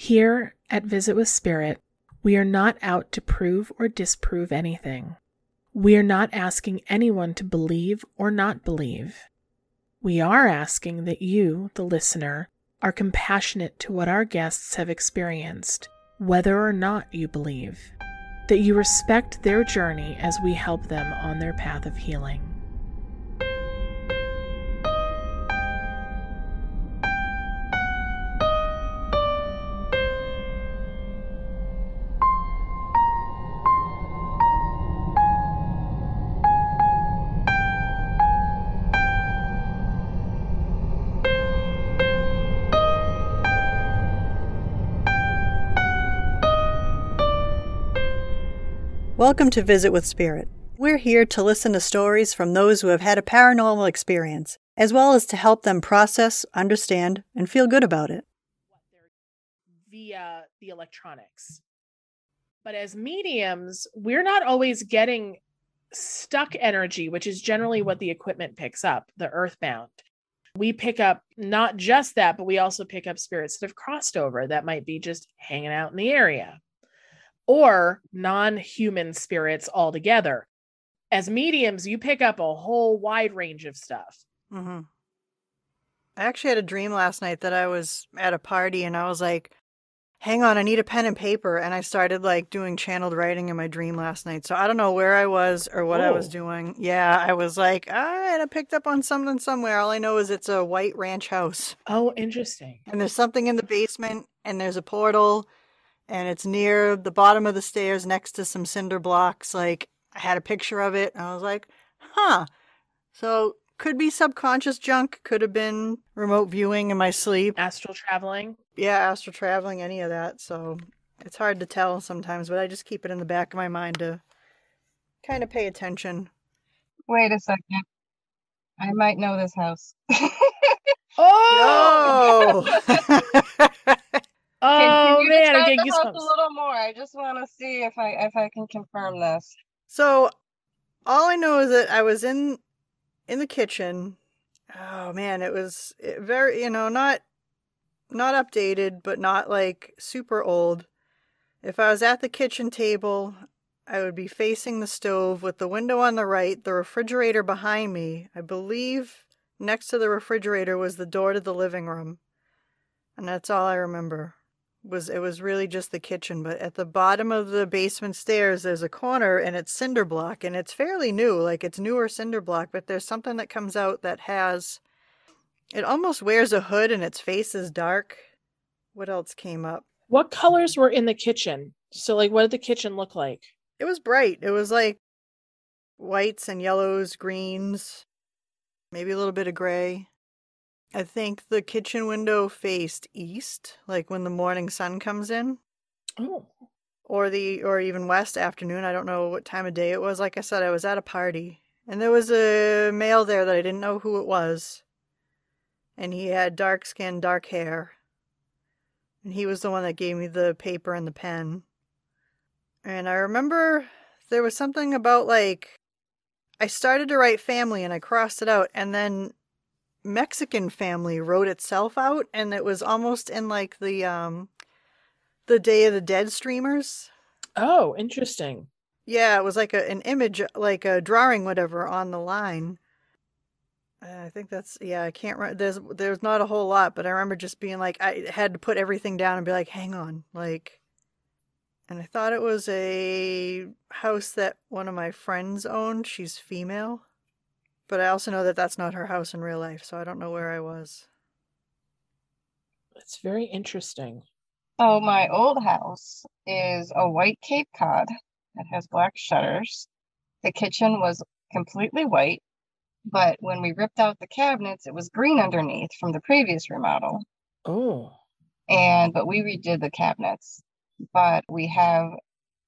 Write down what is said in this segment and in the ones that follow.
Here at Visit with Spirit, we are not out to prove or disprove anything. We are not asking anyone to believe or not believe. We are asking that you, the listener, are compassionate to what our guests have experienced, whether or not you believe, that you respect their journey as we help them on their path of healing. Welcome to Visit with Spirit. We're here to listen to stories from those who have had a paranormal experience, as well as to help them process, understand, and feel good about it. Via the electronics. But as mediums, we're not always getting stuck energy, which is generally what the equipment picks up, the earthbound. We pick up not just that, but we also pick up spirits that have crossed over that might be just hanging out in the area or non human spirits altogether. As mediums, you pick up a whole wide range of stuff. Mm-hmm. I actually had a dream last night that I was at a party and I was like, hang on, I need a pen and paper. And I started like doing channeled writing in my dream last night. So I don't know where I was or what I was doing. Yeah, I was like, all right, I picked up on something somewhere. All I know is it's a white ranch house. Oh, interesting. And there's something in the basement and there's a portal and it's near the bottom of the stairs next to some cinder blocks. Like I had a picture of it, and I was like, huh. So could be subconscious junk, could have been remote viewing in my sleep, astral traveling. Yeah, astral traveling, any of that. So it's hard to tell sometimes, but I just keep it in the back of my mind to kind of pay attention. Wait a second. I might know this house. oh! No! Oh can, can oh, man, I'm getting goosebumps. A little more. I just want to see if I if I can confirm this. So, all I know is that I was in in the kitchen. Oh man, it was eh, very you know not not updated, but not like super old. If I was at the kitchen table, I would be facing the stove with the window on the right, the refrigerator behind me. I believe next to the refrigerator was the door to the living room. And that's all I remember was it was really just the kitchen but at the bottom of the basement stairs there's a corner and it's cinder block and it's fairly new like it's newer cinder block but there's something that comes out that has it almost wears a hood and its face is dark. What else came up? What colors were in the kitchen? So like what did the kitchen look like? It was bright. It was like whites and yellows greens maybe a little bit of gray I think the kitchen window faced east, like when the morning sun comes in. Oh. Or the or even west afternoon. I don't know what time of day it was. Like I said, I was at a party. And there was a male there that I didn't know who it was. And he had dark skin, dark hair. And he was the one that gave me the paper and the pen. And I remember there was something about like I started to write family and I crossed it out and then Mexican family wrote itself out, and it was almost in like the um, the Day of the Dead streamers. Oh, interesting. Yeah, it was like a, an image, like a drawing, whatever, on the line. I think that's yeah. I can't. remember. There's there's not a whole lot, but I remember just being like I had to put everything down and be like, hang on, like. And I thought it was a house that one of my friends owned. She's female. But I also know that that's not her house in real life, so I don't know where I was. It's very interesting. So my old house is a white Cape Cod that has black shutters. The kitchen was completely white, but when we ripped out the cabinets, it was green underneath from the previous remodel. Oh. And but we redid the cabinets. But we have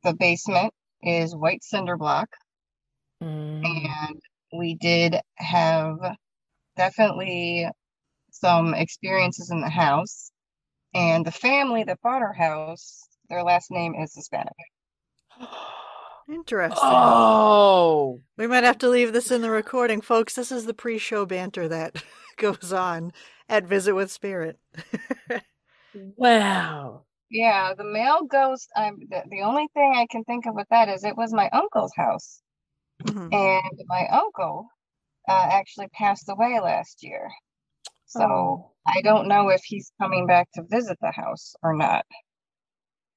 the basement is white cinder block. Mm. And we did have definitely some experiences in the house. And the family that bought our house, their last name is Hispanic. Interesting. Oh. We might have to leave this in the recording, folks. This is the pre show banter that goes on at Visit with Spirit. wow. Yeah, the male ghost. I'm um, the, the only thing I can think of with that is it was my uncle's house, Mhm. and my uncle uh, actually passed away last year. So Oh. I don't know if he's coming back to visit the house or not,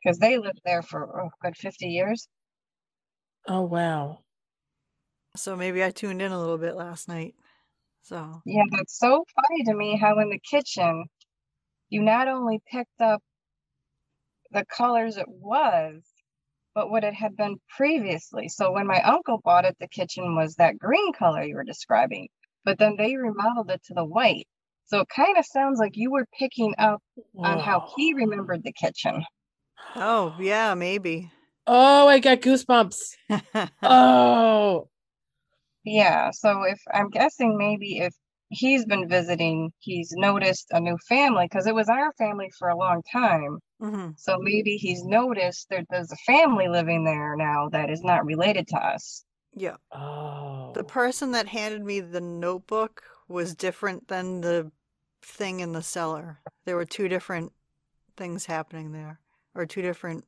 because they lived there for oh, a good fifty years. Oh wow. So maybe I tuned in a little bit last night. So Yeah, that's so funny to me how in the kitchen you not only picked up the colors it was, but what it had been previously. So when my uncle bought it, the kitchen was that green color you were describing, but then they remodeled it to the white. So it kind of sounds like you were picking up on how he remembered the kitchen. Oh yeah, maybe. Oh, I got goosebumps. Oh. Yeah, so if I'm guessing maybe if he's been visiting, he's noticed a new family because it was our family for a long time. hmm So maybe he's noticed that there's a family living there now that is not related to us. Yeah. Oh. The person that handed me the notebook was different than the thing in the cellar. There were two different things happening there, or two different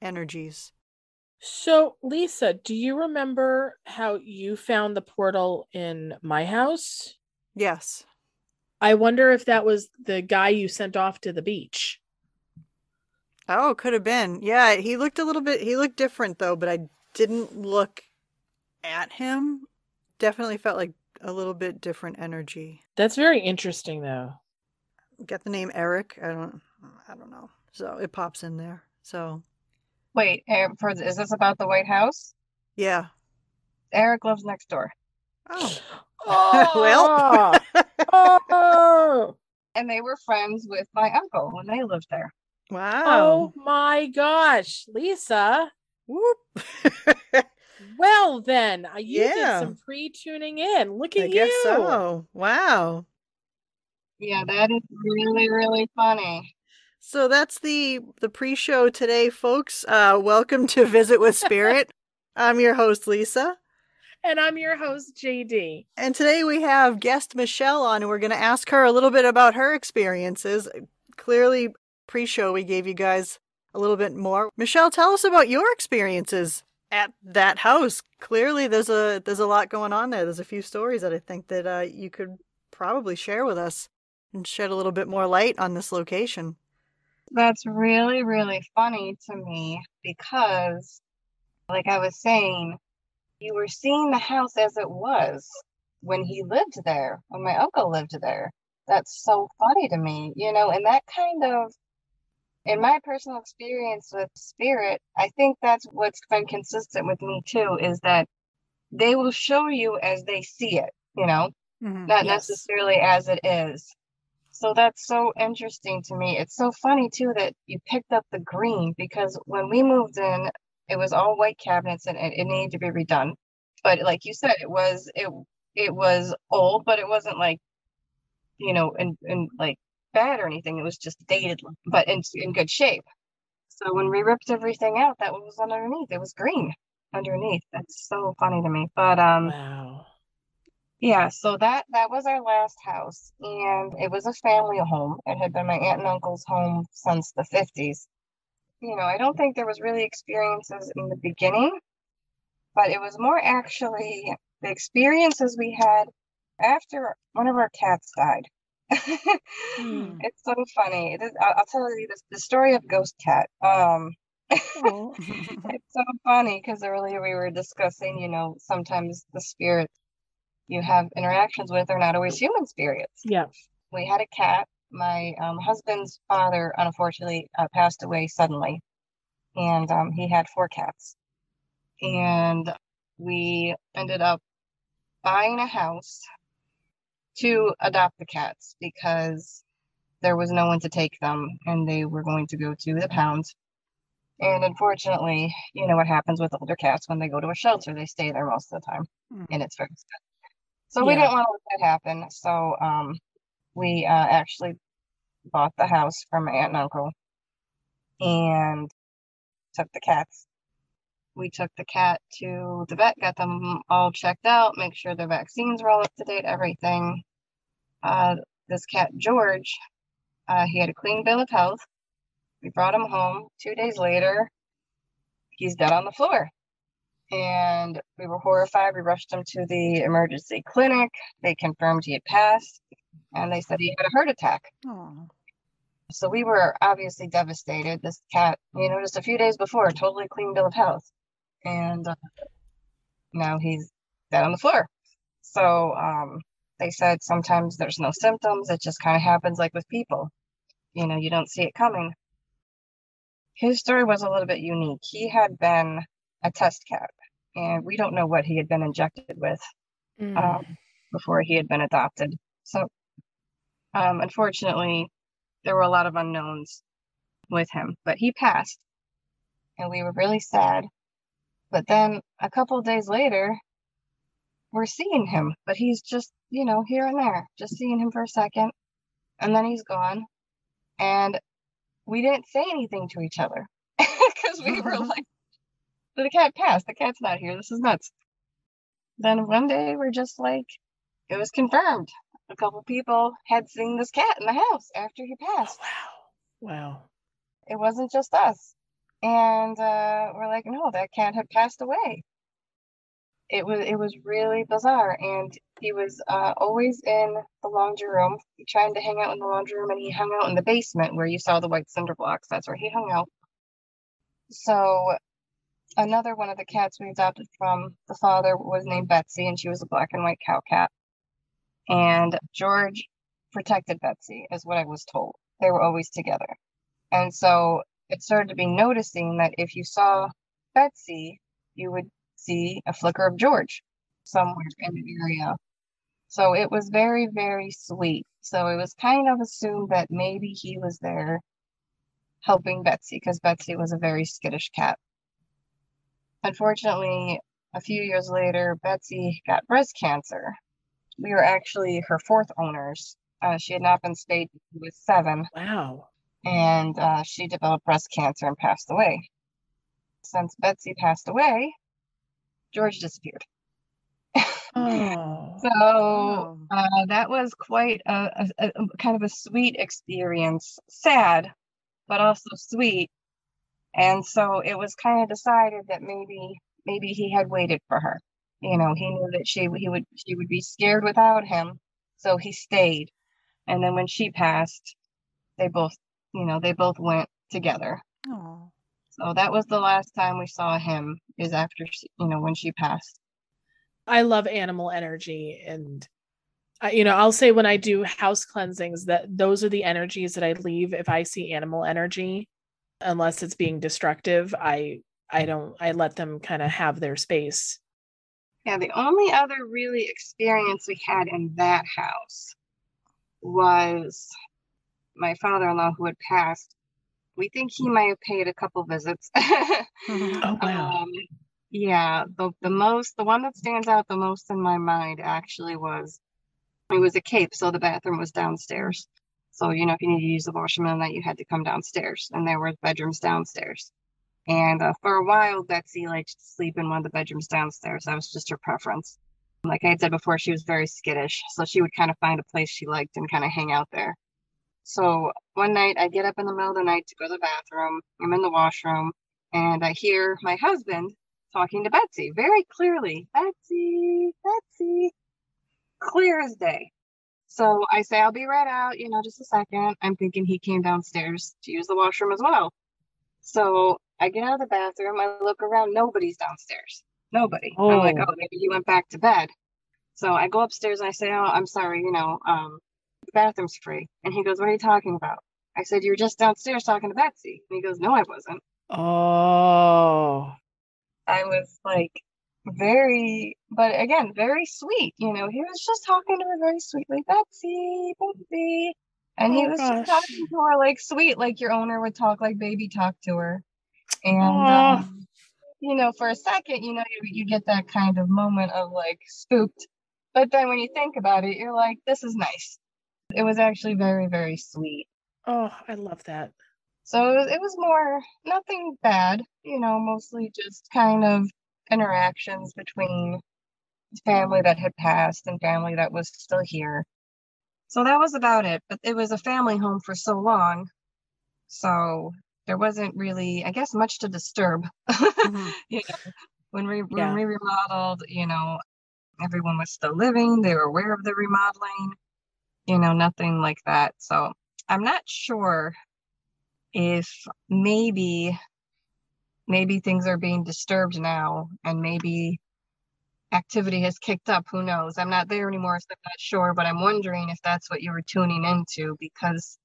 energies. So, Lisa, do you remember how you found the portal in my house? Yes. I wonder if that was the guy you sent off to the beach. Oh, could have been. Yeah, he looked a little bit, he looked different though, but I didn't look at him. Definitely felt like a little bit different energy. That's very interesting, though. Get the name Eric? I don't I don't know. So it pops in there. So, Wait, for is this about the White House? yeah. Eric lives next door, Oh. Oh, well. oh, and they were friends with my uncle when they lived there. wow. oh my gosh, Lisa. Whoop. Well, then, uh, you Yeah. did some pre tuning in. Look at I you. guess so. Wow. Yeah, that is really, really funny. So that's the the pre-show today, folks. Uh, welcome to Visit with Spirit. I'm your host Lisa, And I'm your host, JD. and today we have guest Michelle on, and we're going to ask her a little bit about her experiences. Clearly, pre-show we gave you guys a little bit more. Michelle, tell us about your experiences at that house. Clearly, there's a there's a lot going on there. There's a few stories that I think that uh, you could probably share with us and shed a little bit more light on this location. That's really, really funny to me because, like I was saying, you were seeing the house as it was when he lived there, when my uncle lived there. That's so funny to me, you know, and that kind of, in my personal experience with spirit, I think that's what's been consistent with me too, is that they will show you as they see it, you know, mm-hmm. not Yes. necessarily as it is. So that's so interesting to me. It's so funny too that you picked up the green because when we moved in, it was all white cabinets and it, it needed to be redone. But like you said, it was it it was old, but it wasn't like you know and in like bad or anything. It was just dated, but in in good shape. So when we ripped everything out, that was underneath. It was green underneath. That's so funny to me. But um. Wow. Yeah, so that that was our last house, and it was a family home. It had been my aunt and uncle's home since the 50s. You know, I don't think there was really experiences in the beginning, but it was more actually the experiences we had after one of our cats died. Hmm. It's so funny. It is, I'll, I'll tell you this, the story of Ghost Cat. Um, Oh. it's so funny because earlier we were discussing, you know, sometimes the spirits you have interactions with are not always human spirits. yeah. We had a cat. My um, husband's father, unfortunately, uh, passed away suddenly, and um, he had four cats. And we ended up buying a house to adopt the cats because there was no one to take them and they were going to go to the pound. And unfortunately, you know what happens with older cats when they go to a shelter, they stay there most of the time Mm. and it's very sad. So we didn't want to let that happen. So um, we uh, actually bought the house from my aunt and uncle and took the cats. We took the cat to the vet, got them all checked out, make sure their vaccines were all up to date, everything. Uh, this cat, George, uh, he had a clean bill of health. We brought him home. Two days later, he's dead on the floor. And we were horrified. We rushed him to the emergency clinic. They confirmed he had passed and they said he had a heart attack. Oh. So we were obviously devastated. This cat, you know, just a few days before, totally clean bill of health. And uh, now he's dead on the floor. So um, they said sometimes there's no symptoms. It just kind of happens like with people. You know, you don't see it coming. His story was a little bit unique. He had been a test cat, and we don't know what he had been injected with Mm. um, before he had been adopted. So, um, unfortunately, there were a lot of unknowns with him, but he passed, and we were really sad. But then a couple of days later, we're seeing him, but he's just, you know, here and there, just seeing him for a second, and then he's gone. And we didn't say anything to each other because we were like, the cat passed. The cat's not here. This is nuts. Then one day we're just like, it was confirmed. A couple people had seen this cat in the house after he Oh, passed. wow. Wow. It wasn't just us. And uh, we're like, no, that cat had passed away. It was it was really bizarre, and he was uh, always in the laundry room, trying to hang out in the laundry room, and he hung out in the basement where you saw the white cinder blocks. That's where he hung out. So another one of the cats we adopted from the father was named Betsy, and she was a black and white cow cat. Mm-hmm. And George protected Betsy, is what I was told. They were always together. And so it started to be noticing that if you saw Betsy, you would see a flicker of George somewhere in the area. So it was very, very sweet. So it was kind of assumed that maybe he was there helping Betsy because Betsy was a very skittish cat. Unfortunately, a few years later, Betsy got breast cancer. We were actually her fourth owners. Uh, she had not been spayed since she was seven Wow. and uh, she developed breast cancer and passed away. Since Betsy passed away, George disappeared. Oh. So Oh. uh, that was quite a, a, a kind of a sweet experience. Sad, but also sweet. And so it was kind of decided that maybe maybe he had waited for her. You know, he knew that she he would she would be scared without him, so he stayed. And then when she passed, they both you know they both went together. Oh. So that was the last time we saw him is after she, you know when she passed. I love animal energy and I, you know, I'll say when I do house cleansings that those are the energies that I leave if I see animal energy unless it's being destructive, I I don't I let them kind of have their space. Yeah, the only other really experience we had in that house was my father-in-law who had passed. We think he might have paid a couple visits. Oh wow. Um, yeah, the the most the one that stands out the most in my mind actually was it was a cape, so the bathroom was downstairs. So you know, if you need to use the washroom that you had to come downstairs, and there were bedrooms downstairs. And uh, for a while, Betsy liked to sleep in one of the bedrooms downstairs. That was just her preference. Like I had said before, she was very skittish, so she would kind of find a place she liked and kind of hang out there. So one night, I get up in the middle of the night to go to the bathroom. I'm in the washroom, and I hear my husband talking to Betsy very clearly. Betsy, Betsy, clear as day. So I say, I'll be right out, you know, just a second. I'm thinking he came downstairs to use the washroom as well. So I get out of the bathroom, I look around, nobody's downstairs. Nobody. I'm like, Oh. oh, maybe he went back to bed. So I go upstairs and I say, Oh, I'm sorry, you know, um, the bathroom's free. And he goes, What are you talking about? I said, You were just downstairs talking to Betsy. And he goes, No, I wasn't. Oh. I was like very, but again, very sweet. You know, he was just talking to her very sweetly, Betsy, Betsy. And he Oh, was gosh. just talking to her like sweet, like your owner would talk, like baby talk to her. And, um, you know, for a second, you know, you, you get that kind of moment of like spooked. But then when you think about it, you're like, this is nice. It was actually very, very sweet. Oh, I love that. So it was, it was more nothing bad, you know, mostly just kind of interactions between family that had passed and family that was still here. So that was about it. But it was a family home for so long. So there wasn't really, I guess, much to disturb. Mhm. you know, when we when Yeah. we remodeled, you know, everyone was still living. They were aware of the remodeling. You know, nothing like that. So I'm not sure if maybe maybe things are being disturbed now and maybe activity has kicked up who knows i'm not there anymore so i'm not sure but i'm wondering if that's what you were tuning into because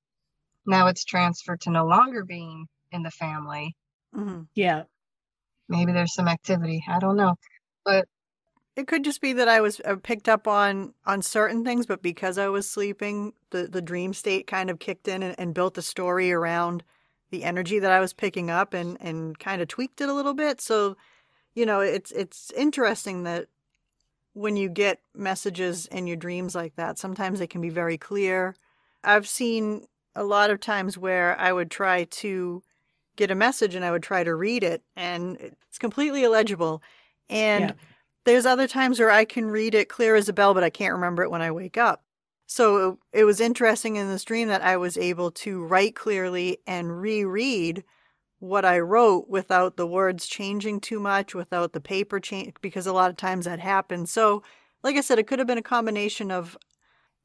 now it's transferred to no longer being in the family Mhm. Yeah. maybe there's some activity i don't know but It could just be that I was uh, picked up on on certain things, but because I was sleeping, the the dream state kind of kicked in and, and built a story around the energy that I was picking up and and kind of tweaked it a little bit. So, you know, it's it's interesting that when you get messages in your dreams like that, sometimes they can be very clear. I've seen a lot of times where I would try to get a message and I would try to read it and it's completely illegible. And Yeah. there's other times where I can read it clear as a bell, but I can't remember it when I wake up. So it was interesting in this dream that I was able to write clearly and reread what I wrote without the words changing too much, without the paper change, because a lot of times that happens. So, like I said, it could have been a combination of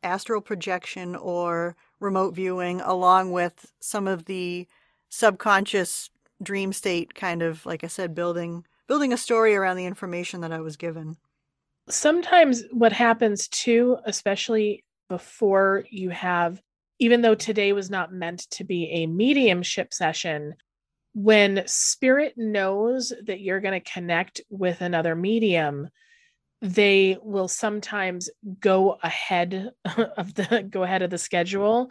astral projection or remote viewing, along with some of the subconscious dream state kind of, like I said, building building a story around the information that I was given. sometimes what happens too, especially before you have, even though today was not meant to be a mediumship session, when spirit knows that you're going to connect with another medium, they will sometimes go ahead of the go ahead of the schedule.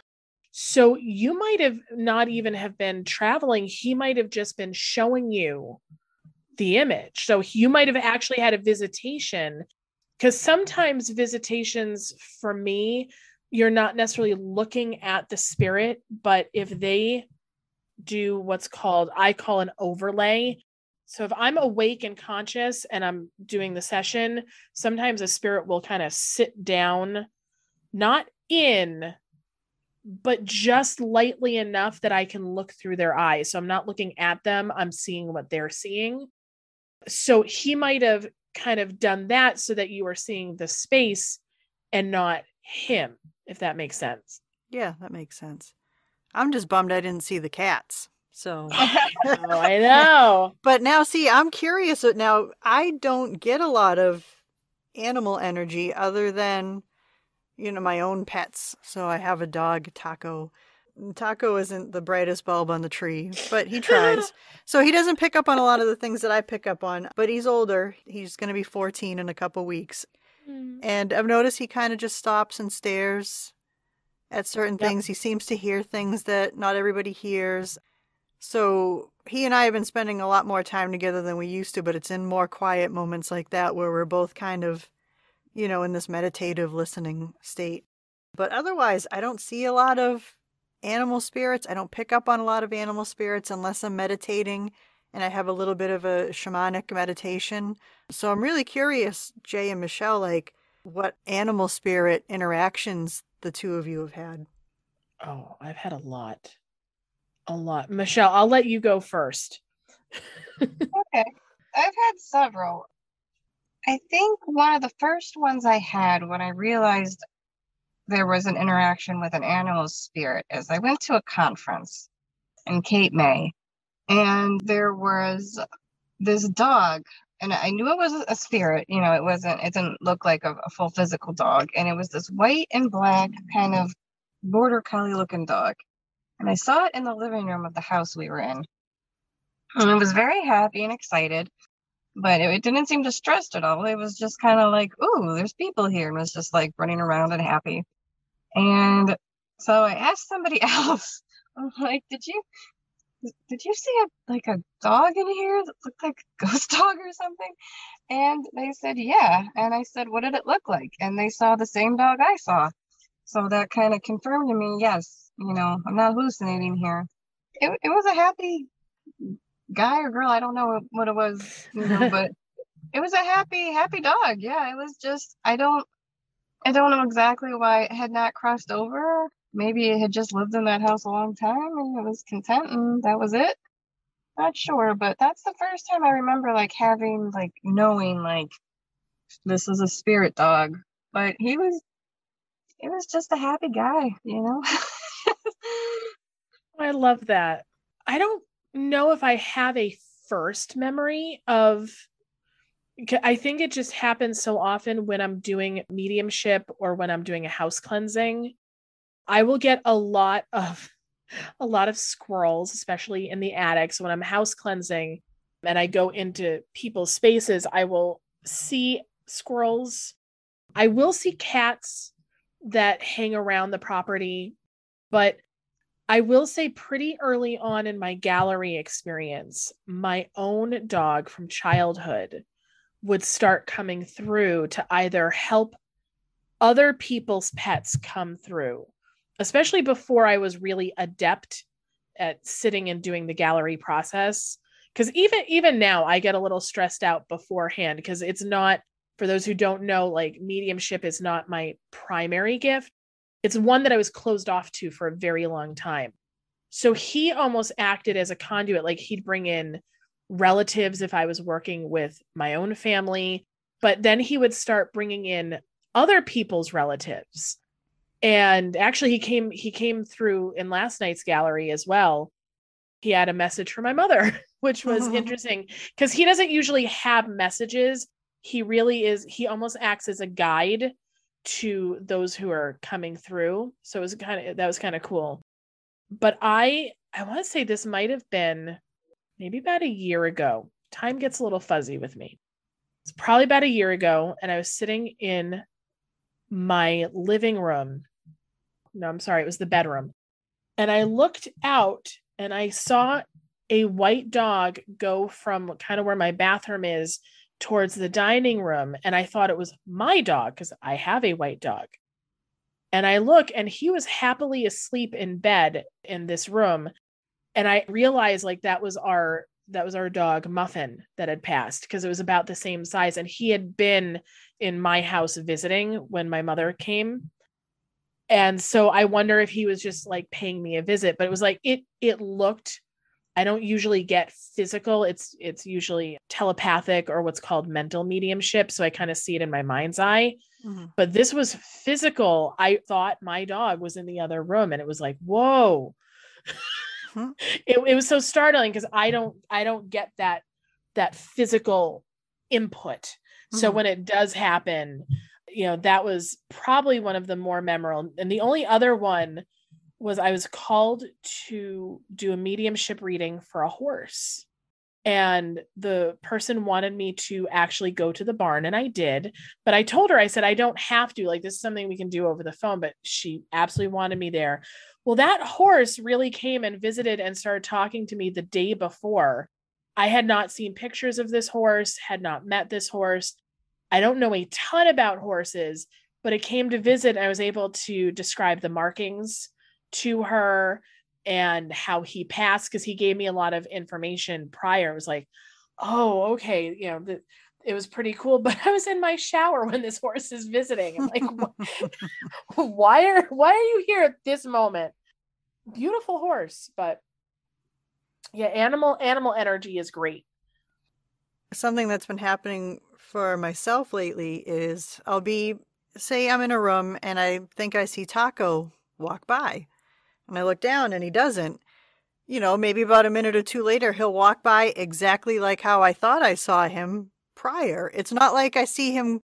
So you might have not even have been traveling. He might have just been showing you the image. So you might have actually had a visitation because sometimes visitations for me you're not necessarily looking at the spirit but if they do what's called i call an overlay so if i'm awake and conscious and i'm doing the session sometimes a spirit will kind of sit down not in but just lightly enough that i can look through their eyes so i'm not looking at them i'm seeing what they're seeing so he might have kind of done that so that you are seeing the space and not him, if that makes sense. Yeah, that makes sense. I'm just bummed I didn't see the cats. So, Oh, I know. but now see, I'm curious. uh, Now, I don't get a lot of animal energy other than, you know, my own pets. So I have a dog, Taco. Taco isn't the brightest bulb on the tree, but he tries. so he doesn't pick up on a lot of the things that I pick up on, but he's older. He's going to be 14 in a couple weeks. And I've noticed he kind of just stops and stares at certain Yep. things. He seems to hear things that not everybody hears. So he and I have been spending a lot more time together than we used to, but it's in more quiet moments like that where we're both kind of, you know, in this meditative listening state. But otherwise, I don't see a lot of animal spirits. I don't pick up on a lot of animal spirits unless I'm meditating and I have a little bit of a shamanic meditation. So I'm really curious, Jay and Michelle, like what animal spirit interactions the two of you have had. Oh, I've had a lot. A lot. Michelle, I'll let you go first. okay. I've had several. I think one of the first ones I had when I realized there was an interaction with an animal spirit is I went to a conference in Cape May and there was this dog and I knew it was a spirit, you know, it wasn't it didn't look like a, a full physical dog and it was this white and black kind of border collie looking dog. And I saw it in the living room of the house we were in. And I was very happy and excited, but it, it didn't seem distressed at all. It was just kind of like, ooh, there's people here, and was just like running around and happy. And so I asked somebody else, I'm like, did you did you see a like a dog in here that looked like a ghost dog or something? And they said, yeah. And I said, what did it look like? And they saw the same dog I saw. So that kind of confirmed to me, yes, you know, I'm not hallucinating here. It, it was a happy guy or girl. I don't know what it was, you know, but it was a happy, happy dog. Yeah, it was just, I don't, I don't know exactly why it had not crossed over. maybe it had just lived in that house a long time and it was content and that was it. Not sure, but that's the first time I remember like having like knowing like this is a spirit dog. But he was it was just a happy guy, you know. I love that. I don't know if I have a first memory of I think it just happens so often when I'm doing mediumship or when I'm doing a house cleansing. I will get a lot of a lot of squirrels, especially in the attics when I'm house cleansing and I go into people's spaces, I will see squirrels. I will see cats that hang around the property, but I will say pretty early on in my gallery experience, my own dog from childhood would start coming through to either help other people's pets come through, especially before I was really adept at sitting and doing the gallery process. Because even even now, I get a little stressed out beforehand because it's not for those who don't know, like mediumship is not my primary gift it's one that I was closed off to for a very long time. So he almost acted as a conduit, like he'd bring in relatives if I was working with my own family, but then he would start bringing in other people's relatives. And actually he came he came through in last night's gallery as well. He had a message for my mother, which was interesting because he doesn't usually have messages. He really is he almost acts as a guide to those who are coming through. So it was kind of that was kind of cool. But I I want to say this might have been maybe about a year ago. Time gets a little fuzzy with me. It's probably about a year ago and I was sitting in my living room. No, I'm sorry, it was the bedroom. And I looked out and I saw a white dog go from kind of where my bathroom is towards the dining room and I thought it was my dog because I have a white dog. And I look and he was happily asleep in bed in this room. And I realized like that was our that was our dog Muffin that had passed because it was about the same size and he had been in my house visiting when my mother came. And so I wonder if he was just like paying me a visit, but it was like it it looked I don't usually get physical. It's it's usually telepathic or what's called mental mediumship. So I kind of see it in my mind's eye. Mm-hmm. But this was physical. I thought my dog was in the other room, and it was like, whoa. Mm-hmm. it, it was so startling because I don't I don't get that that physical input. Mm-hmm. So when it does happen, you know, that was probably one of the more memorable. And the only other one was I was called to do a mediumship reading for a horse. And the person wanted me to actually go to the barn, and I did. But I told her, I said, I don't have to. Like, this is something we can do over the phone. But she absolutely wanted me there. Well, that horse really came and visited and started talking to me the day before. I had not seen pictures of this horse, had not met this horse. I don't know a ton about horses, but it came to visit. I was able to describe the markings to her and how he passed because he gave me a lot of information prior. It was like, oh, okay, you know, the, it was pretty cool. But I was in my shower when this horse is visiting. I'm like, why are why are you here at this moment? Beautiful horse, but yeah, animal animal energy is great. Something that's been happening for myself lately is I'll be say I'm in a room and I think I see Taco walk by. And I look down and he doesn't. You know, maybe about a minute or two later, he'll walk by exactly like how I thought I saw him prior. It's not like I see him,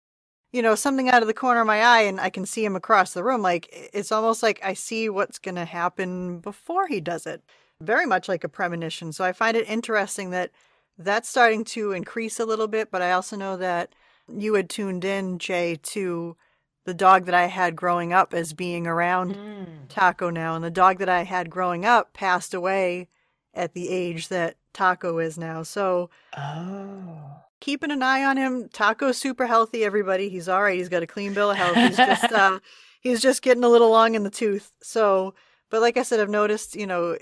you know, something out of the corner of my eye and I can see him across the room. Like, it's almost like I see what's going to happen before he does it. Very much like a premonition. So I find it interesting that that's starting to increase a little bit, but I also know that you had tuned in, Jay, to the dog that I had growing up as being around mm. Taco now. And the dog that I had growing up passed away at the age that Taco is now. So oh. keeping an eye on him. Taco's super healthy, everybody. He's all right. He's got a clean bill of health. He's just uh, he's just getting a little long in the tooth. So but like I said, I've noticed, you know,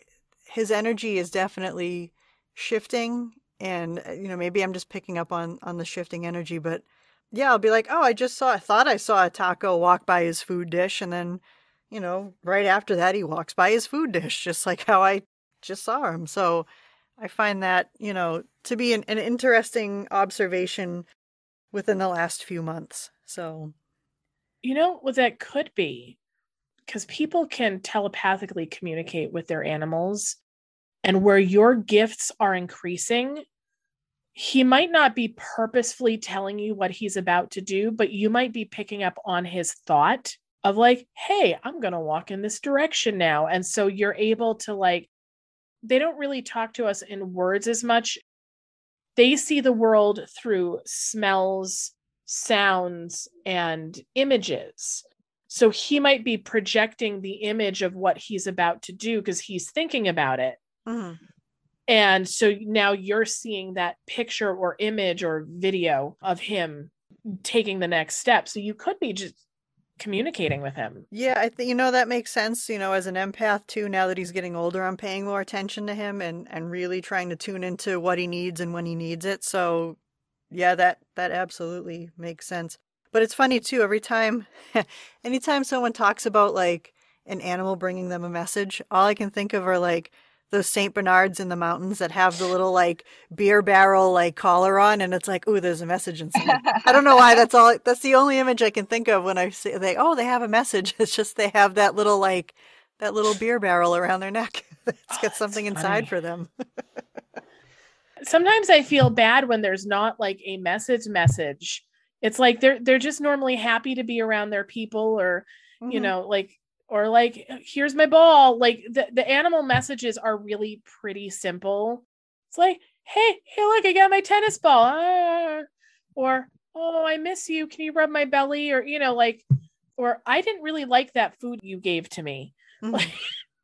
his energy is definitely shifting and uh, you know, maybe I'm just picking up on on the shifting energy, but yeah, I'll be like, oh, I just saw, I thought I saw a taco walk by his food dish, and then, you know, right after that, he walks by his food dish, just like how I just saw him. So I find that, you know, to be an, an interesting observation within the last few months. So, you know what that could be? Because people can telepathically communicate with their animals, and where your gifts are increasing, he might not be purposefully telling you what he's about to do, but you might be picking up on his thought of like, hey, I'm going to walk in this direction now. And so you're able to like, they don't really talk to us in words as much. They see the world through smells, sounds, and images. So he might be projecting the image of what he's about to do because he's thinking about it. Mm-hmm. And so now you're seeing that picture or image or video of him taking the next step. So you could be just communicating with him. Yeah, I think you know that makes sense. You know, as an empath too, now that he's getting older, I'm paying more attention to him and and really trying to tune into what he needs and when he needs it. So, yeah, that that absolutely makes sense. But it's funny too. Every time, anytime someone talks about like an animal bringing them a message, all I can think of are like those Saint Bernards in the mountains that have the little like beer barrel like collar on, and it's like, ooh, there's a message inside. I don't know why. That's all. That's the only image I can think of when I say they. Oh, they have a message. It's just they have that little like that little beer barrel around their neck. it's oh, got something inside for them. Sometimes I feel bad when there's not like a message message. It's like they're they're just normally happy to be around their people or mm-hmm. you know like or like here's my ball. Like the, the animal messages are really pretty simple. It's like hey hey look i got my tennis ball. Ah. or oh i miss you. Can you rub my belly? Or you know like or i didn't really like that food you gave to me. Like,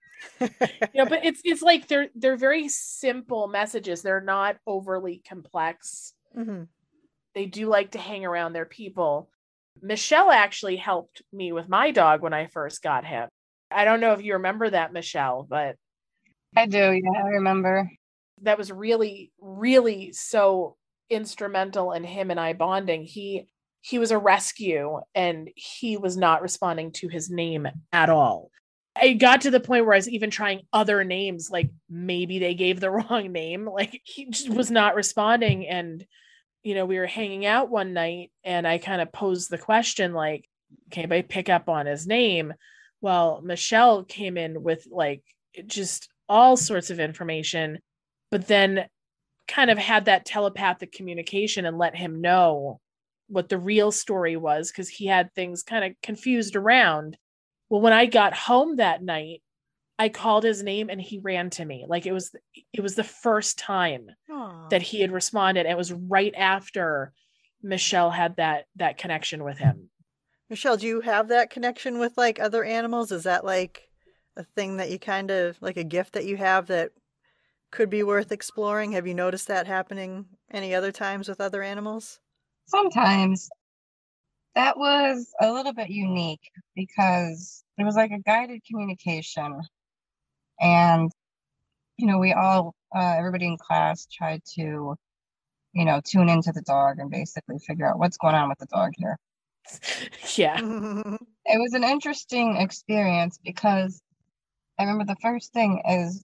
you know but it's it's like they're they're very simple messages. They're not overly complex. Mm-hmm. they do like to hang around their people Michelle actually helped me with my dog when I first got him. I don't know if you remember that, Michelle, but I do. Yeah, I remember. That was really, really so instrumental in him and I bonding. He he was a rescue and he was not responding to his name at all. I got to the point where I was even trying other names, like maybe they gave the wrong name. Like he just was not responding. And you know, we were hanging out one night and I kind of posed the question like, can anybody pick up on his name? Well, Michelle came in with like just all sorts of information, but then kind of had that telepathic communication and let him know what the real story was because he had things kind of confused around. Well, when I got home that night, I called his name and he ran to me. Like it was it was the first time Aww. that he had responded. It was right after Michelle had that that connection with him. Michelle, do you have that connection with like other animals? Is that like a thing that you kind of like a gift that you have that could be worth exploring? Have you noticed that happening any other times with other animals? Sometimes. That was a little bit unique because it was like a guided communication and, you know, we all, uh, everybody in class tried to, you know, tune into the dog and basically figure out what's going on with the dog here. Yeah. it was an interesting experience because I remember the first thing is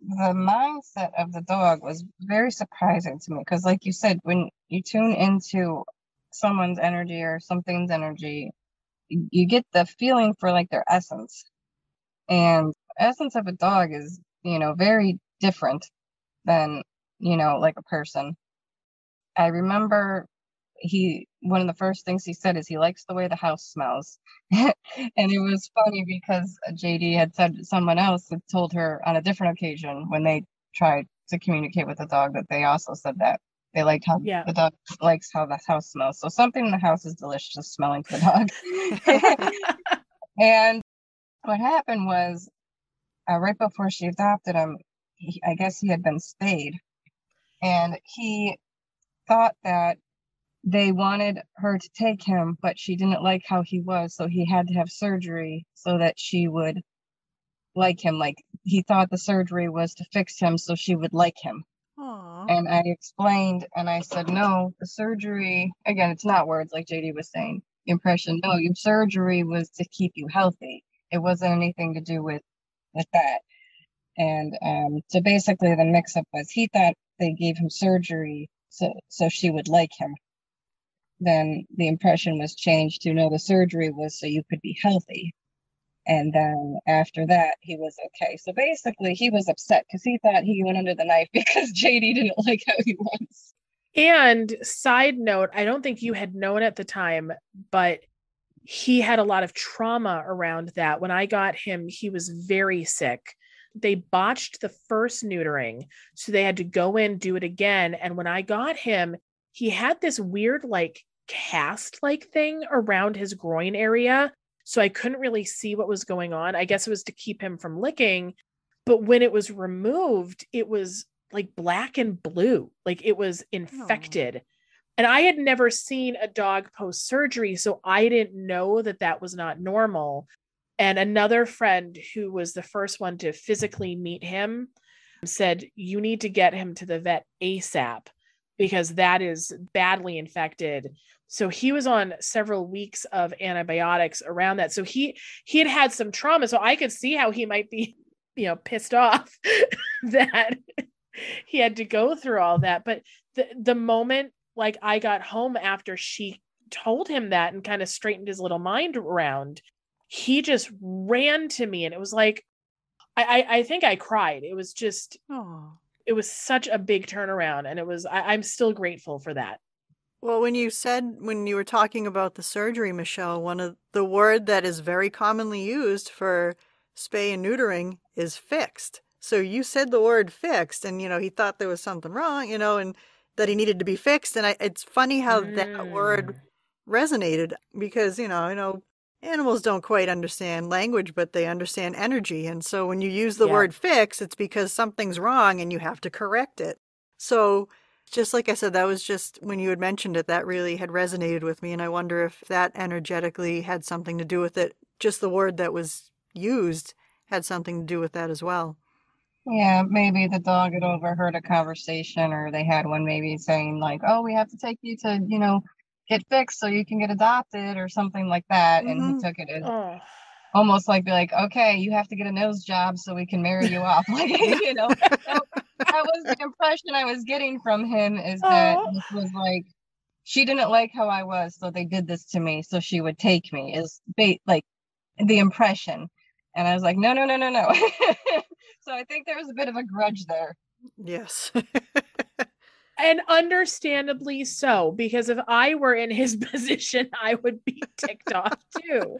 the mindset of the dog was very surprising to me because like you said when you tune into someone's energy or something's energy you get the feeling for like their essence and essence of a dog is, you know, very different than, you know, like a person. I remember he one of the first things he said is he likes the way the house smells. and it was funny because JD had said someone else had told her on a different occasion when they tried to communicate with the dog that they also said that they liked how yeah. the dog likes how the house smells. So something in the house is delicious smelling to the dog. and what happened was uh, right before she adopted him, he, I guess he had been spayed. And he thought that they wanted her to take him, but she didn't like how he was. So he had to have surgery so that she would like him. Like he thought the surgery was to fix him so she would like him. Aww. And I explained and I said, no, the surgery, again, it's not words like JD was saying, impression. No, your surgery was to keep you healthy it wasn't anything to do with with that. And um, so basically, the mix up was he thought they gave him surgery so so she would like him. Then the impression was changed to no, the surgery was so you could be healthy. And then after that, he was okay. So basically, he was upset because he thought he went under the knife because JD didn't like how he was. And side note, I don't think you had known at the time, but he had a lot of trauma around that. When I got him, he was very sick. They botched the first neutering, so they had to go in, do it again. And when I got him, he had this weird, like, cast like thing around his groin area so I couldn't really see what was going on. I guess it was to keep him from licking. But when it was removed, it was like black and blue, like it was infected. Oh. And I had never seen a dog post surgery. So I didn't know that that was not normal. And another friend who was the first one to physically meet him said, You need to get him to the vet ASAP because that is badly infected so he was on several weeks of antibiotics around that so he he had had some trauma so i could see how he might be you know pissed off that he had to go through all that but the the moment like i got home after she told him that and kind of straightened his little mind around he just ran to me and it was like i i, I think i cried. It was just oh it was such a big turnaround and it was I, i'm still grateful for that. Well, when you said, when you were talking about the surgery, Michelle, one of the word that is very commonly used for spay and neutering is fixed. So you said the word fixed, and, you know, he thought there was something wrong, you know, and that he needed to be fixed. And I, it's funny how mm. that word mm. resonated because, you know, you know, animals don't quite understand language, but they understand energy. And so when you use the yeah. word fix, it's because something's wrong and you have to correct it. So just like I said, that was just when you had mentioned it, that really had resonated with me. And I wonder if that energetically had something to do with it. Just the word that was used had something to do with that as well. Yeah, maybe the dog had overheard a conversation, or they had one maybe saying, like, oh, we have to take you to, you know, get fixed so you can get adopted, or something like that. Mm-hmm. And he mm-hmm. took it as. Oh almost like be like, okay, you have to get a nose job so we can marry you off. Like, you know, that was the impression I was getting from him is that Aww. this was like she didn't like how I was, so they did this to me, so she would take me. Is bait like the impression, and I was like, no, no, no, no, no. so I think there was a bit of a grudge there. Yes. and understandably so, because if I were in his position, I would be ticked off too.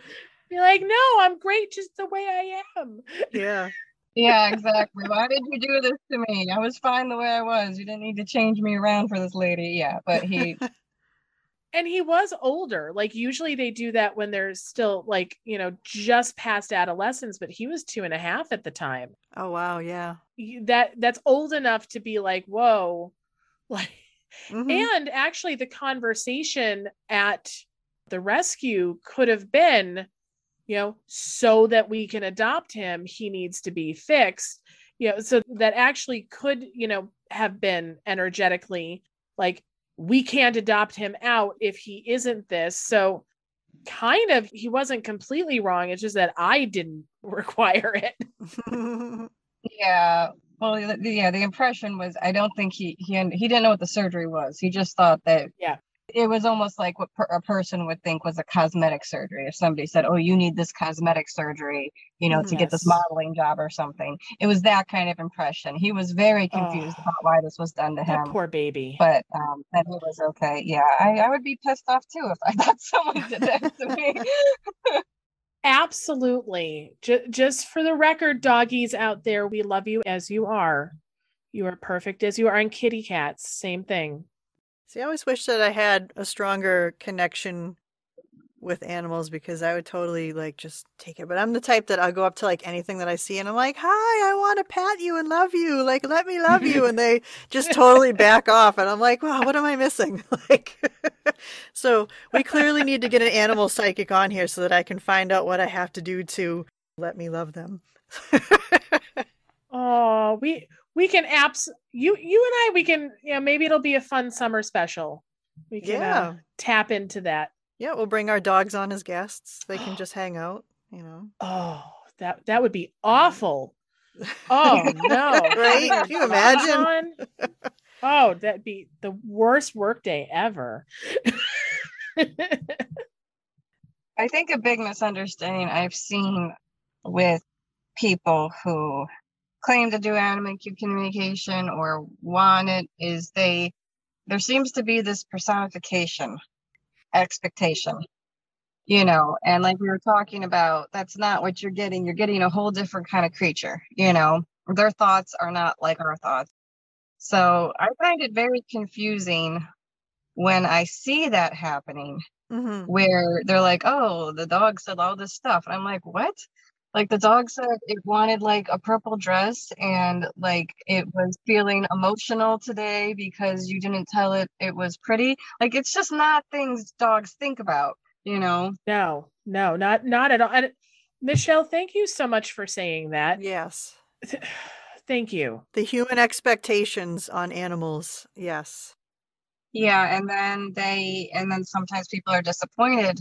Be like, no, I'm great just the way I am. Yeah. Yeah, exactly. Why did you do this to me? I was fine the way I was. You didn't need to change me around for this lady. Yeah, but he and he was older. Like usually they do that when they're still like, you know, just past adolescence, but he was two and a half at the time. Oh wow, yeah. That that's old enough to be like, whoa. Like mm-hmm. and actually the conversation at the rescue could have been you know so that we can adopt him he needs to be fixed you know so that actually could you know have been energetically like we can't adopt him out if he isn't this. So kind of he wasn't completely wrong. It's just that i didn't require it. Yeah. Well yeah the impression was i don't think he he he didn't know what the surgery was. He just thought that yeah it was almost like what per- a person would think was a cosmetic surgery. If somebody said, "Oh, you need this cosmetic surgery," you know, yes. to get this modeling job or something, it was that kind of impression. He was very confused oh, about why this was done to him. Poor baby. But um, then he was okay. Yeah, I, I would be pissed off too if I thought someone did that to me. Absolutely. J- just for the record, doggies out there, we love you as you are. You are perfect as you are. And kitty cats, same thing. See, I always wish that I had a stronger connection with animals because I would totally like just take it. But I'm the type that I'll go up to like anything that I see and I'm like, "Hi, I want to pat you and love you. Like, let me love you." And they just totally back off and I'm like, "Wow, what am I missing?" like So, we clearly need to get an animal psychic on here so that I can find out what I have to do to let me love them. oh, we we can apps you you and I we can yeah you know, maybe it'll be a fun summer special. We can uh, yeah. uh, tap into that. Yeah, we'll bring our dogs on as guests. They can just hang out. you know. Oh, that that would be awful. Oh no! Right? Can you imagine? Oh, that'd be the worst workday ever. I think a big misunderstanding I've seen with people who claim to do animal communication or want it is they there seems to be this personification expectation you know and like we were talking about that's not what you're getting. You're getting a whole different kind of creature you know. Their thoughts are not like our thoughts. So i find it very confusing when i see that happening hmm where they're like oh the dog said all this stuff. And i'm like what like the dog said it wanted like a purple dress and like it was feeling emotional today because you didn't tell it it was pretty like it's just not things dogs think about you know no, no, not not at all. And Michelle, thank you so much for saying that. Yes. Thank you. The human expectations on animals. Yes. Yeah, and then they and then sometimes people are disappointed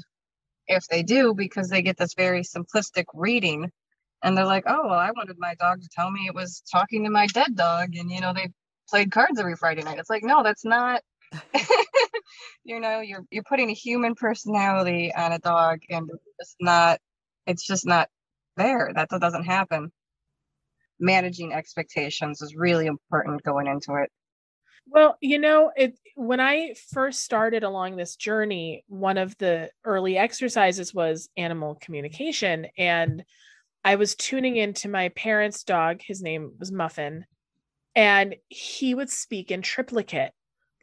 if they do because they get this very simplistic reading and they're like, "Oh, well, I wanted my dog to tell me it was talking to my dead dog and you know, they played cards every Friday night." It's like, "No, that's not you know, you're you're putting a human personality on a dog and it's not it's just not there. That that doesn't happen. Managing expectations is really important going into it. Well, you know, it when I first started along this journey, one of the early exercises was animal communication and I was tuning into my parents' dog, his name was Muffin, and he would speak in triplicate,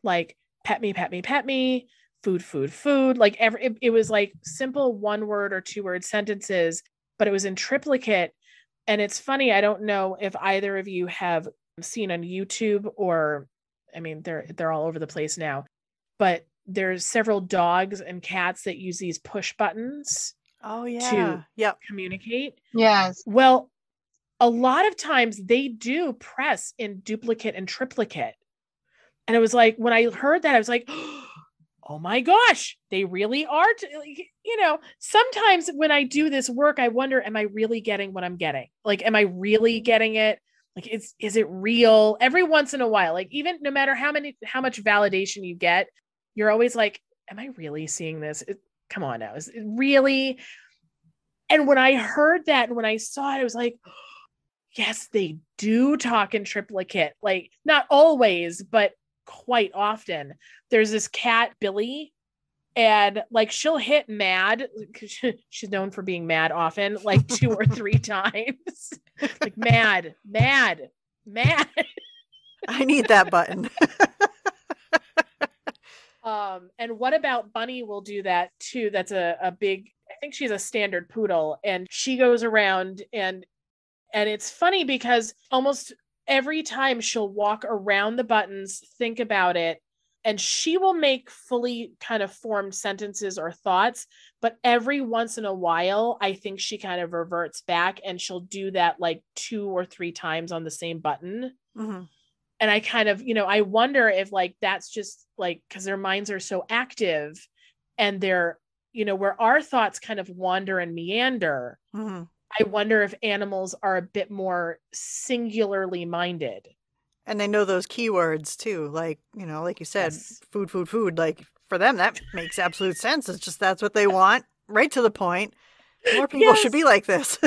like pet me, pet me, pet me, food, food, food. Like every it, it was like simple one word or two word sentences, but it was in triplicate. And it's funny, I don't know if either of you have seen on YouTube or I mean they're they're all over the place now, but there's several dogs and cats that use these push buttons Oh yeah. To Yep. communicate. Yes. Well, a lot of times they do press in duplicate and triplicate. And it was like when I heard that, I was like, oh my gosh, they really are. T-. You know, sometimes when I do this work, I wonder, am I really getting what I'm getting? Like, am I really getting it? Like, is is it real? Every once in a while, like even no matter how many how much validation you get, you're always like, am I really seeing this? It- come on now, is it really? And when I heard that and when I saw it, I was like, yes, they do talk in triplicate. Like, not always, but quite often. There's this cat, Billi, and like she'll hit mad. She's known for being mad often, like two or three times. Like, mad, mad, mad. I need that button. Um, and what about Bunny will do that too? That's a, a big, I think she's a standard poodle, and she goes around and and it's funny because almost every time she'll walk around the buttons, think about it, and she will make fully kind of formed sentences or thoughts, but every once in a while, I think she kind of reverts back and she'll do that like two or three times on the same button Mhm. and i kind of you know i wonder if like that's just like because their minds are so active and they're you know where our thoughts kind of wander and meander Mhm. i wonder if animals are a bit more singularly minded And they know those keywords too. Like, you know, like you said, Yes. food, food, food. Like for them, that makes absolute sense. It's just that's what they want, right to the point. More people should be like this.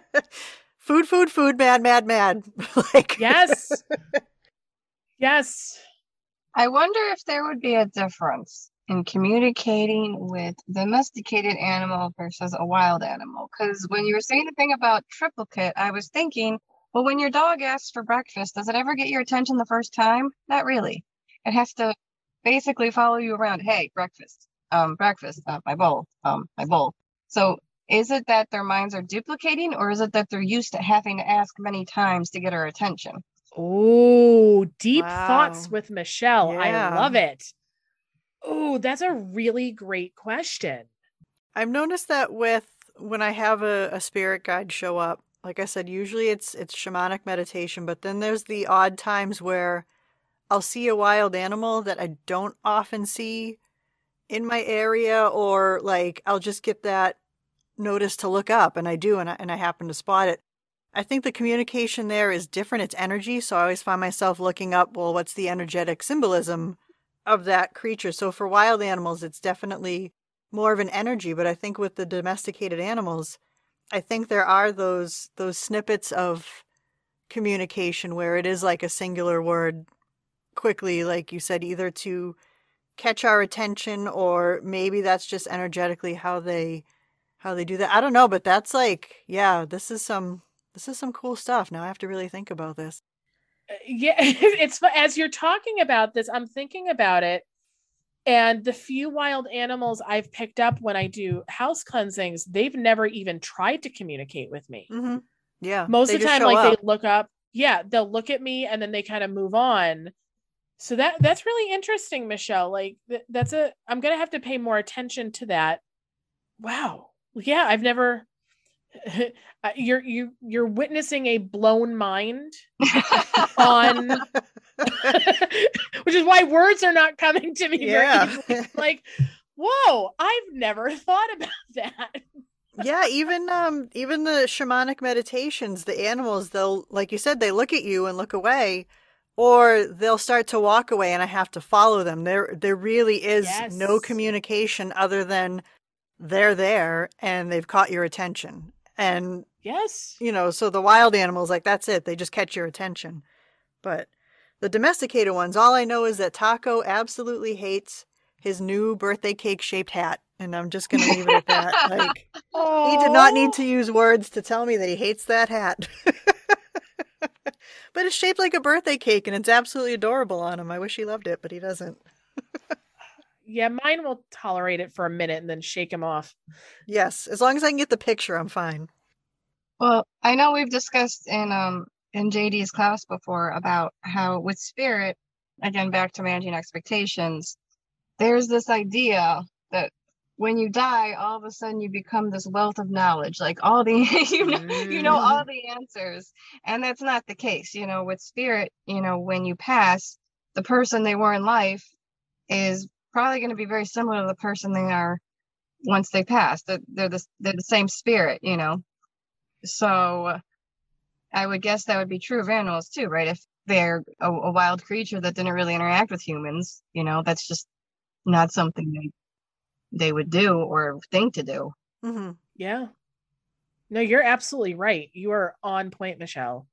food, food, food, mad, mad, mad. like yes yes I wonder if there would be a difference in communicating with domesticated animal versus a wild animal. Because when you were saying the thing about triplicate, I was thinking, well, when your dog asks for breakfast, does it ever get your attention the first time? Not really. It has to basically follow you around. Hey, breakfast, um, breakfast, uh, my bowl, um, my bowl. So is it that their minds are duplicating, or is it that they're used to having to ask many times to get our attention? oh deep thoughts with michelle i love it oh that's a really great question I've noticed that with when I have a, a spirit guide show up, like I said, usually it's it's shamanic meditation, but then there's the odd times where I'll see a wild animal that I don't often see in my area, or like I'll just get that notice to look up, and I do, and I, and I happen to spot it. I think the communication there is different. It's energy. So I always find myself looking up, well, what's the energetic symbolism of that creature? So for wild animals, it's definitely more of an energy. But I think with the domesticated animals, I think there are those those snippets of communication where it is like a singular word quickly, like you said, either to catch our attention or maybe that's just energetically how they how they do that. I don't know, but that's like, yeah, this is some this is some cool stuff. Now I have to really think about this. Uh, yeah, it's as you're talking about this, I'm thinking about it. And the few wild animals I've picked up when I do house cleansings, they've never even tried to communicate with me. Mm-hmm. Yeah. Most of the time, like up. they look up, yeah, they'll look at me and then they kind of move on. So that that's really interesting, Michelle. Like th- that's a I'm gonna have to pay more attention to that. Wow. Yeah, I've never you're you you're witnessing a blown mind on which is why words are not coming to me yeah. like whoa i've never thought about that yeah even um even the shamanic meditations the animals they'll like you said they look at you and look away or they'll start to walk away and i have to follow them there there really is yes. no communication other than they're there and they've caught your attention and yes, you know, so the wild animals, like that's it. They just catch your attention. But the domesticated ones, all I know is that Taco absolutely hates his new birthday cake shaped hat. And I'm just gonna leave it at that. Like he did not need to use words to tell me that he hates that hat. but it's shaped like a birthday cake and it's absolutely adorable on him. I wish he loved it, but he doesn't. yeah, mine will tolerate it for a minute and then shake him off. Yes, as long as I can get the picture, I'm fine. Well, I know we've discussed in um in JD's class before about how with spirit, again back to managing expectations, there's this idea that when you die, all of a sudden you become this wealth of knowledge, like all the you know mm. you know all mm-hmm. the answers, and that's not the case. You know, with spirit, you know, when you pass, the person they were in life is probably going to be very similar to the person they are once they pass. They're, they're the they're the same spirit, you know. So I would guess that would be true of animals too, right? If they're a, a wild creature that didn't really interact with humans, you know, that's just not something they they would do or think to do. Mm-hmm. Yeah. No, you're absolutely right. You are on point, Michelle.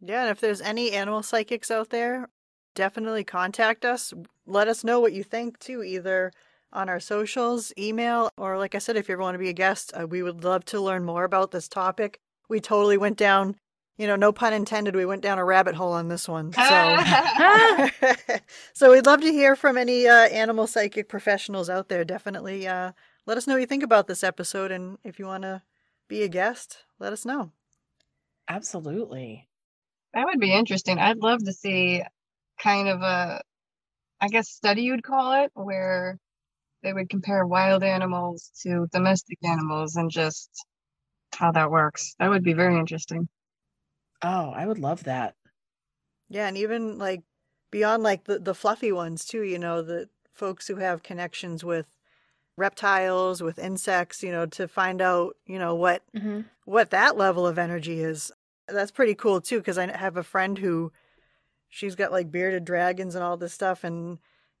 Yeah, and if there's any animal psychics out there, definitely contact us. Let us know what you think too, either on our socials, email, or like I said, if you ever want to be a guest, uh, we would love to learn more about this topic. We totally went down, you know, no pun intended, we went down a rabbit hole on this one. So, so we'd love to hear from any uh, animal psychic professionals out there. Definitely uh, let us know what you think about this episode. And if you want to be a guest, let us know. Absolutely. That would be interesting. I'd love to see kind of a, I guess, study you'd call it, where they would compare wild animals to domestic animals and just how that works. That would be very interesting. Oh, I would love that. Yeah, and even like beyond like the, the fluffy ones too, you know, the folks who have connections with reptiles, with insects, you know, to find out, you know, what mm-hmm. what that level of energy is. That's pretty cool too, because I have a friend who she's got like bearded dragons and all this stuff and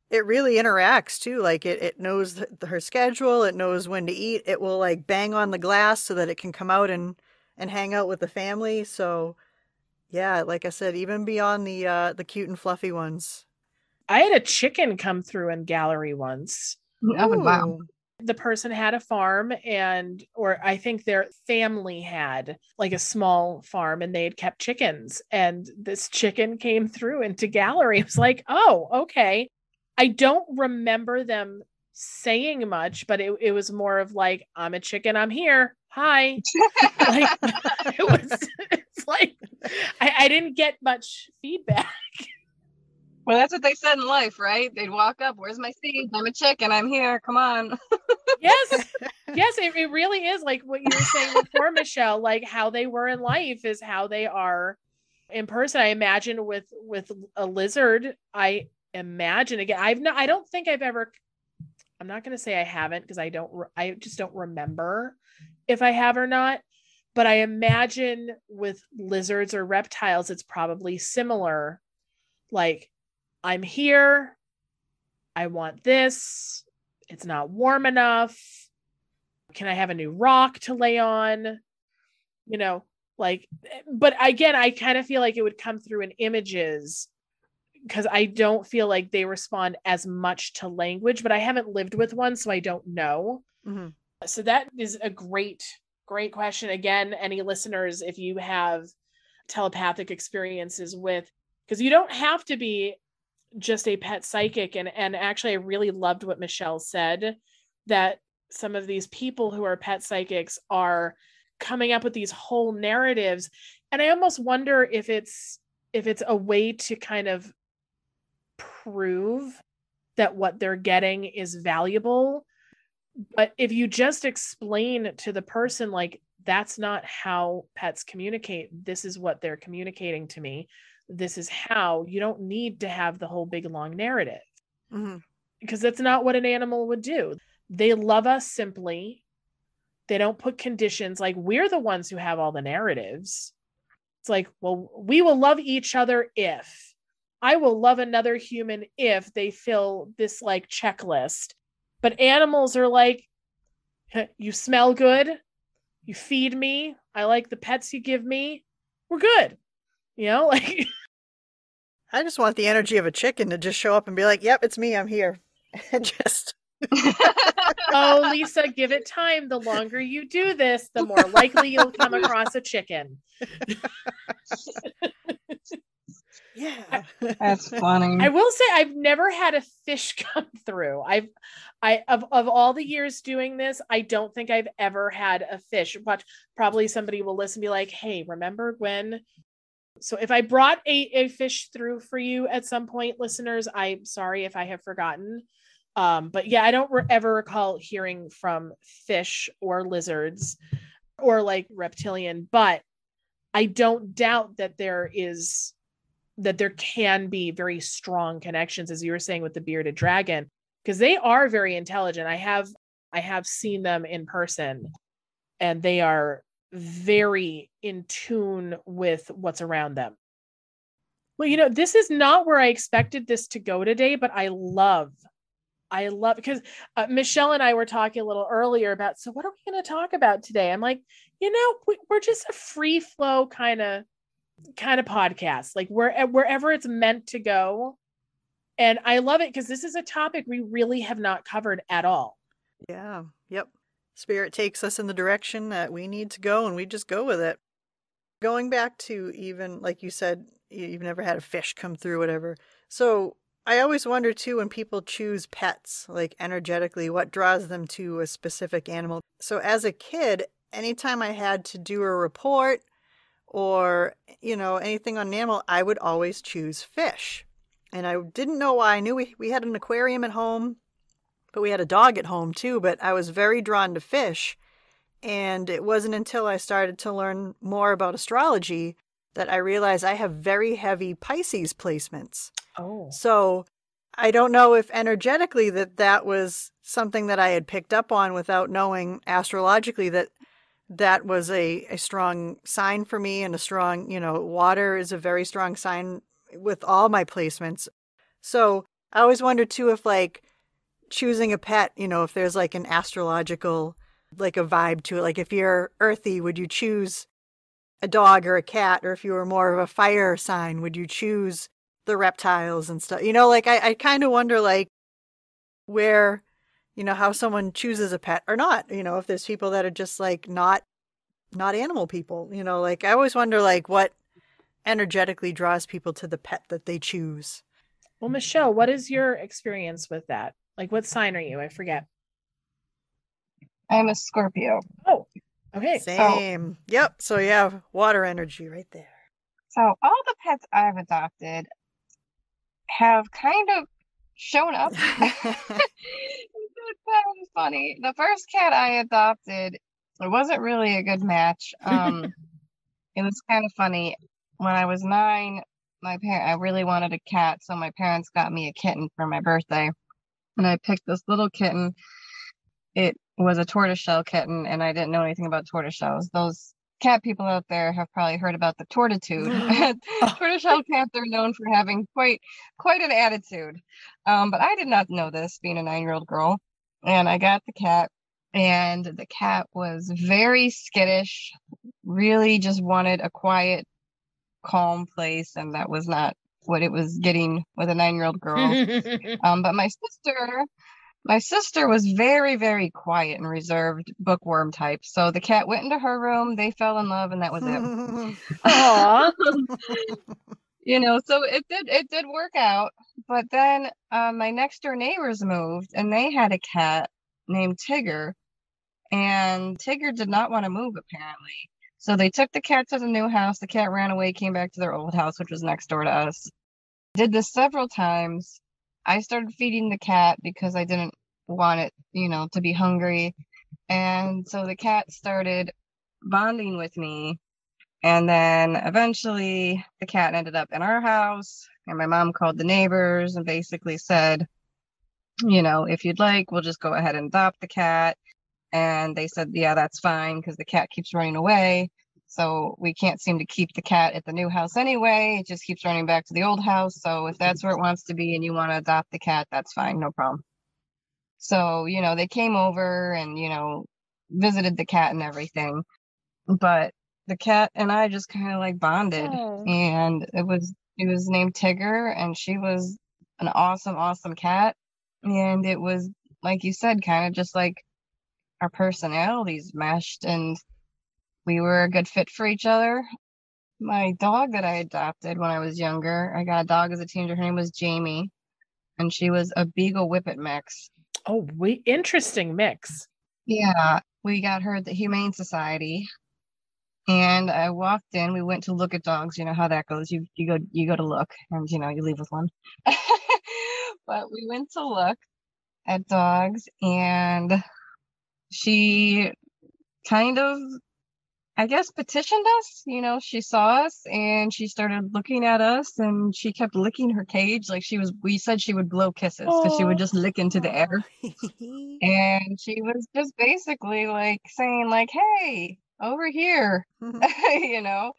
it really interacts too. Like it, it knows her schedule it knows when to eat it will like bang on the glass so that it can come out and and hang out with the family. So yeah like i said even beyond the uh the cute and fluffy ones. I had a chicken come through in gallery once. Oh wow the person had a farm and or i think their family had like a small farm and they had kept chickens and this chicken came through into gallery. It was like oh okay. I don't remember them saying much but it, it was more of like i'm a chicken i'm here hi. Like it was it's like I, I didn't get much feedback well, that's what they said in life, right? They'd walk up, where's my seeds? I'm a chicken. I'm here. Come on. yes. Yes, it, it really is like what you were saying before, Michelle. Like how they were in life is how they are in person. I imagine with with a lizard, I imagine again, I've not I don't think I've ever I'm not going to say I haven't because I don't I just don't remember if I have or not. But I imagine with lizards or reptiles, it's probably similar. Like, I'm here. I want this. It's not warm enough. Can I have a new rock to lay on? You know, like, but again, I kind of feel like it would come through in images because I don't feel like they respond as much to language, but I haven't lived with one, so I don't know. Mm-hmm. So that is a great, great question. Again, any listeners, if you have telepathic experiences with, because you don't have to be just a pet psychic. And and actually I really loved what Michelle said that some of these people who are pet psychics are coming up with these whole narratives. And I almost wonder if it's if it's a way to kind of prove that what they're getting is valuable but if you just explain to the person like that's not how pets communicate this is what they're communicating to me this is how you don't need to have the whole big long narrative. Mm-hmm. because that's not what an animal would do. They love us simply. They don't put conditions. Like we're the ones who have all the narratives. It's like well we will love each other if i will love another human if they fill this like checklist. But animals are like you smell good. You feed me. I like the pets you give me. We're good. You know like I just want the energy of a chicken to just show up and be like, "Yep, it's me. I'm here." And just oh lisa give it time the longer you do this the more likely you'll come across a chicken yeah. That's funny. I will say I've never had a fish come through. I've I of of all the years doing this, I don't think I've ever had a fish. But probably somebody will listen and be like, "Hey, remember when?" So if I brought a a fish through for you at some point, listeners, I'm sorry if I have forgotten. Um, but yeah, I don't re- ever recall hearing from fish or lizards or like reptilian, but I don't doubt that there is that there can be very strong connections as you were saying with the bearded dragon because they are very intelligent i have i have seen them in person and they are very in tune with what's around them well you know this is not where i expected this to go today but i love i love because uh, michelle and i were talking a little earlier about so what are we going to talk about today i'm like you know we, we're just a free flow kind of kind of podcast like where wherever it's meant to go and i love it because this is a topic we really have not covered at all Yeah. Yep. Spirit takes us in the direction that we need to go and we just go with it. Going back to even like you said, you- you've never had a fish come through, whatever. So I always wonder too when people choose pets, like energetically, what draws them to a specific animal. So as a kid, anytime I had to do a report or, you know, anything on an animal, I would always choose fish. And I didn't know why. I knew we, we had an aquarium at home but we had a dog at home too. But I was very drawn to fish. And it wasn't until I started to learn more about astrology that I realized I have very heavy Pisces placements. oh So I don't know if energetically that that was something that I had picked up on without knowing astrologically that that was a, a strong sign for me and a strong, you know, water is a very strong sign with all my placements. So I always wondered too if like choosing a pet, you know, if there's like an astrological like a vibe to it. Like if you're earthy, would you choose a dog or a cat? Or if you were more of a fire sign, would you choose the reptiles and stuff? You know, like I, I kind of wonder like where, you know, how someone chooses a pet or not. You know, if there's people that are just like not not animal people, you know, like I always wonder like what energetically draws people to the pet that they choose. well michelle what is your experience with that like what sign are you i forget I'm a Scorpio. oh okay Same. Yep. So yeah, water energy right there. So all the pets I've adopted have kind of shown up. it's kind of funny. The first cat I adopted, it wasn't really a good match. Um, it was kind of funny. When I was nine, my parent, I really wanted a cat, so my parents got me a kitten for my birthday, and I picked this little kitten. It was a tortoiseshell kitten, and I didn't know anything about tortoiseshells. Those cat people out there have probably heard about the tortitude. Tortoiseshell cats are known for having quite quite an attitude. Um, but I did not know this, being a nine-year-old girl, and I got the cat, and the cat was very skittish. Really, just wanted a quiet, calm place, and that was not what it was getting with a nine-year-old girl. um, but my sister my sister was very, very quiet and reserved bookworm type. So the cat went into her room, they fell in love, and that was it. You know, so it did it did work out. But then uh, my next door neighbors moved and they had a cat named Tigger. And Tigger did not want to move apparently. So they took the cat to the new house. The cat ran away, came back to their old house, which was next door to us. Did this several times I started feeding the cat because I didn't want it, you know, to be hungry. And so the cat started bonding with me. And then eventually the cat ended up in our house. And my mom called the neighbors and basically said, you know, if you'd like, we'll just go ahead and adopt the cat. And they said, yeah, that's fine because the cat keeps running away. So we can't seem to keep the cat at the new house anyway. It just keeps running back to the old house. So if that's where it wants to be and you want to adopt the cat, that's fine, no problem. So, you know, they came over and, you know, visited the cat and everything. But the cat and I just kind of like bonded Oh. and it was it was named Tigger and she was an awesome awesome cat and it was like you said kind of just like our personalities meshed and we were a good fit for each other. My dog that I adopted when I was younger, I got a dog as a teenager. Her name was Jamie, and she was a Beagle Whippet mix. Oh, we interesting mix. Yeah, we got her at the Humane Society, and I walked in. We went to look at dogs. You know how that goes. You you go you go to look, and you know you leave with one. but we went to look at dogs, and she kind of I guess petitioned us. You know, she saw us and she started looking at us and she kept licking her cage like she was we said she would blow kisses because she would just lick into the air. And she was just basically like saying, like, hey, over here, you know.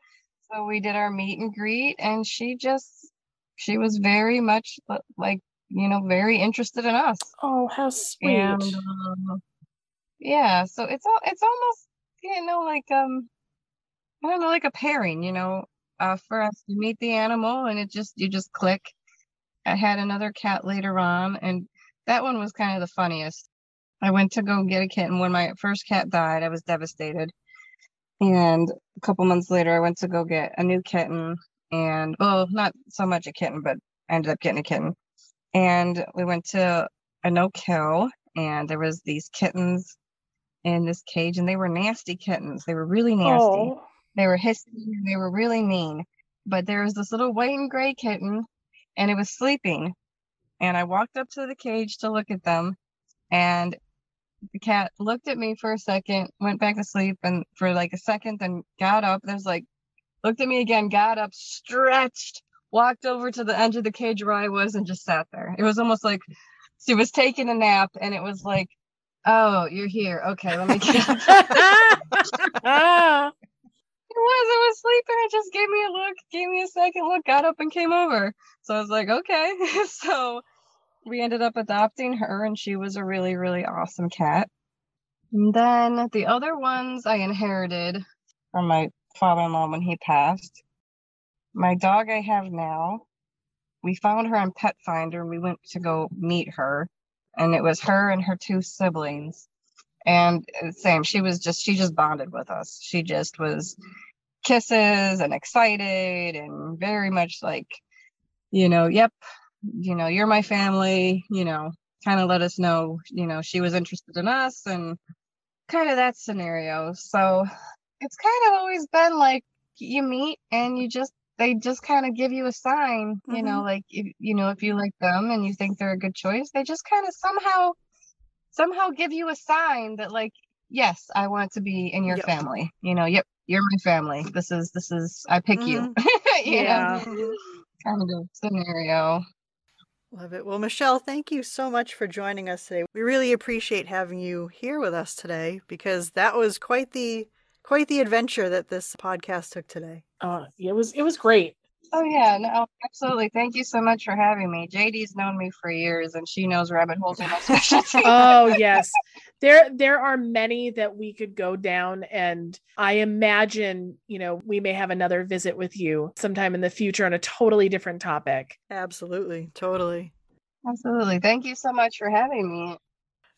So we did our meet and greet and she just she was very much like, you know, very interested in us. Oh, how sweet. And um, yeah, so it's all it's almost you know like um I don't know like a pairing, you know, uh for us to meet the animal and it just you just click. I had another cat later on and that one was kind of the funniest. I went to go get a kitten when my first cat died. I was devastated. And a couple months later I went to go get a new kitten and well, not so much a kitten, but I ended up getting a kitten. And we went to a no kill and there was these kittens in this cage and they were nasty kittens. They were really nasty. Oh, They were hissing they were really mean. But there was this little white and gray kitten and it was sleeping. And I walked up to the cage to look at them and the cat looked at me for a second, went back to sleep and for like a second, then got up. There's like looked at me again, got up, stretched, walked over to the edge of the cage where I was and just sat there. It was almost like she was taking a nap and it was like, Oh, you're here. Okay, let me get up. Ah. It was. I was sleeping. It just gave me a look, gave me a second look, got up and came over. So I was like, okay. so we ended up adopting her, and she was a really, really awesome cat. And then the other ones I inherited from my father in law when he passed. My dog I have now, we found her on Pet Finder. We went to go meet her, and it was her and her two siblings. And uh, same she was just she just bonded with us. She just was kisses and excited and very much like you know yep you know you're my family you know kind of let us know you know she was interested in us and kind of that scenario. So it's kind of always been like you meet and you just they just kind of give you a sign you know mm-hmm. like if, you know if you like them and you think they're a good choice they just kind of somehow somehow give you a sign that like yes i want to be in your Yep. family you know yep you're my family this is this is i pick you mm-hmm. you Yeah. know kind of scenario Love it. Well, Michelle, thank you so much for joining us today. We really appreciate having you here with us today because that was quite the quite the adventure that this podcast took today. Uh, it was it was great. Oh yeah, no, absolutely. Thank you so much for having me. JD's known me for years, and she knows rabbit holes are my specialty. oh yes, there there are many that we could go down, and I imagine you know we may have another visit with you sometime in the future on a totally different topic. Absolutely, totally, absolutely. Thank you so much for having me.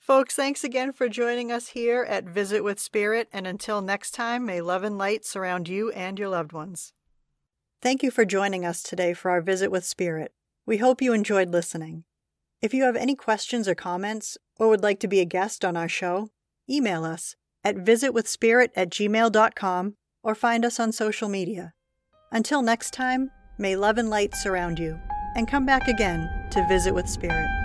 Folks, thanks again for joining us here at Visit with Spirit, and until next time, may love and light surround you and your loved ones. Thank you for joining us today for our visit with Spirit. We hope you enjoyed listening. If you have any questions or comments, or would like to be a guest on our show, email us at visitwithspirit at gmail.com or find us on social media. Until next time, may love and light surround you, and come back again to visit with Spirit.